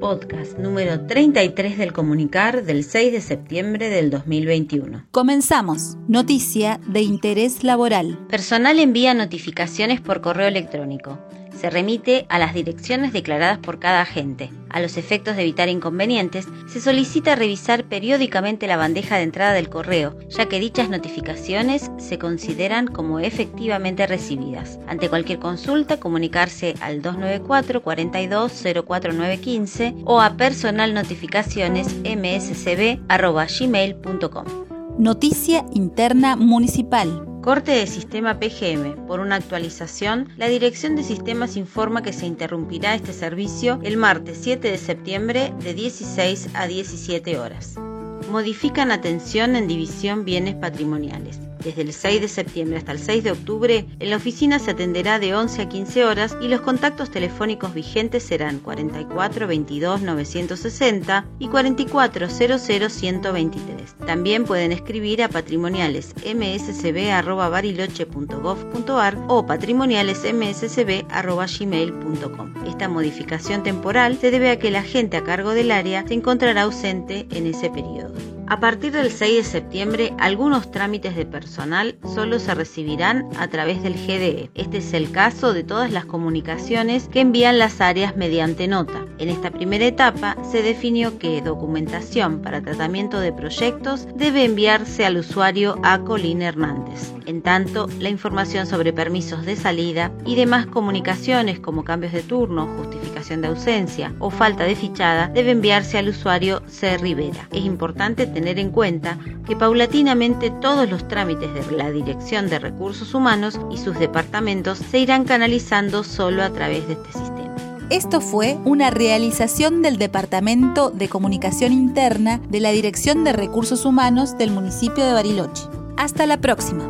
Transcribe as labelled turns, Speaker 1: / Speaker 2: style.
Speaker 1: Podcast número 33 del Comunicar del 6 de septiembre del 2021.
Speaker 2: Comenzamos. Noticia de interés laboral.
Speaker 1: Personal envía notificaciones por correo electrónico se remite a las direcciones declaradas por cada agente. A los efectos de evitar inconvenientes, se solicita revisar periódicamente la bandeja de entrada del correo, ya que dichas notificaciones se consideran como efectivamente recibidas. Ante cualquier consulta, comunicarse al 294 42 04915 o a personalnotificaciones.mscb.gmail.com.
Speaker 2: Noticia interna municipal.
Speaker 1: Corte de sistema PGM. Por una actualización, la Dirección de Sistemas informa que se interrumpirá este servicio el martes 7 de septiembre de 16 a 17 horas. Modifican atención en división bienes patrimoniales. Desde el 6 de septiembre hasta el 6 de octubre, en la oficina se atenderá de 11 a 15 horas y los contactos telefónicos vigentes serán 44 22 960 y 44 00 123. También pueden escribir a patrimoniales mscb.bariloche.gov.ar o patrimonialesmscb.gmail.com. Esta modificación temporal se debe a que la gente a cargo del área se encontrará ausente en ese periodo. A partir del 6 de septiembre, algunos trámites de personal solo se recibirán a través del GDE. Este es el caso de todas las comunicaciones que envían las áreas mediante nota. En esta primera etapa se definió que documentación para tratamiento de proyectos debe enviarse al usuario a Colín Hernández. En tanto, la información sobre permisos de salida y demás comunicaciones como cambios de turno, justificación de ausencia o falta de fichada debe enviarse al usuario C. Rivera. Es importante tener en cuenta que paulatinamente todos los trámites de la Dirección de Recursos Humanos y sus departamentos se irán canalizando solo a través de este sistema.
Speaker 2: Esto fue una realización del Departamento de Comunicación Interna de la Dirección de Recursos Humanos del municipio de Bariloche. Hasta la próxima.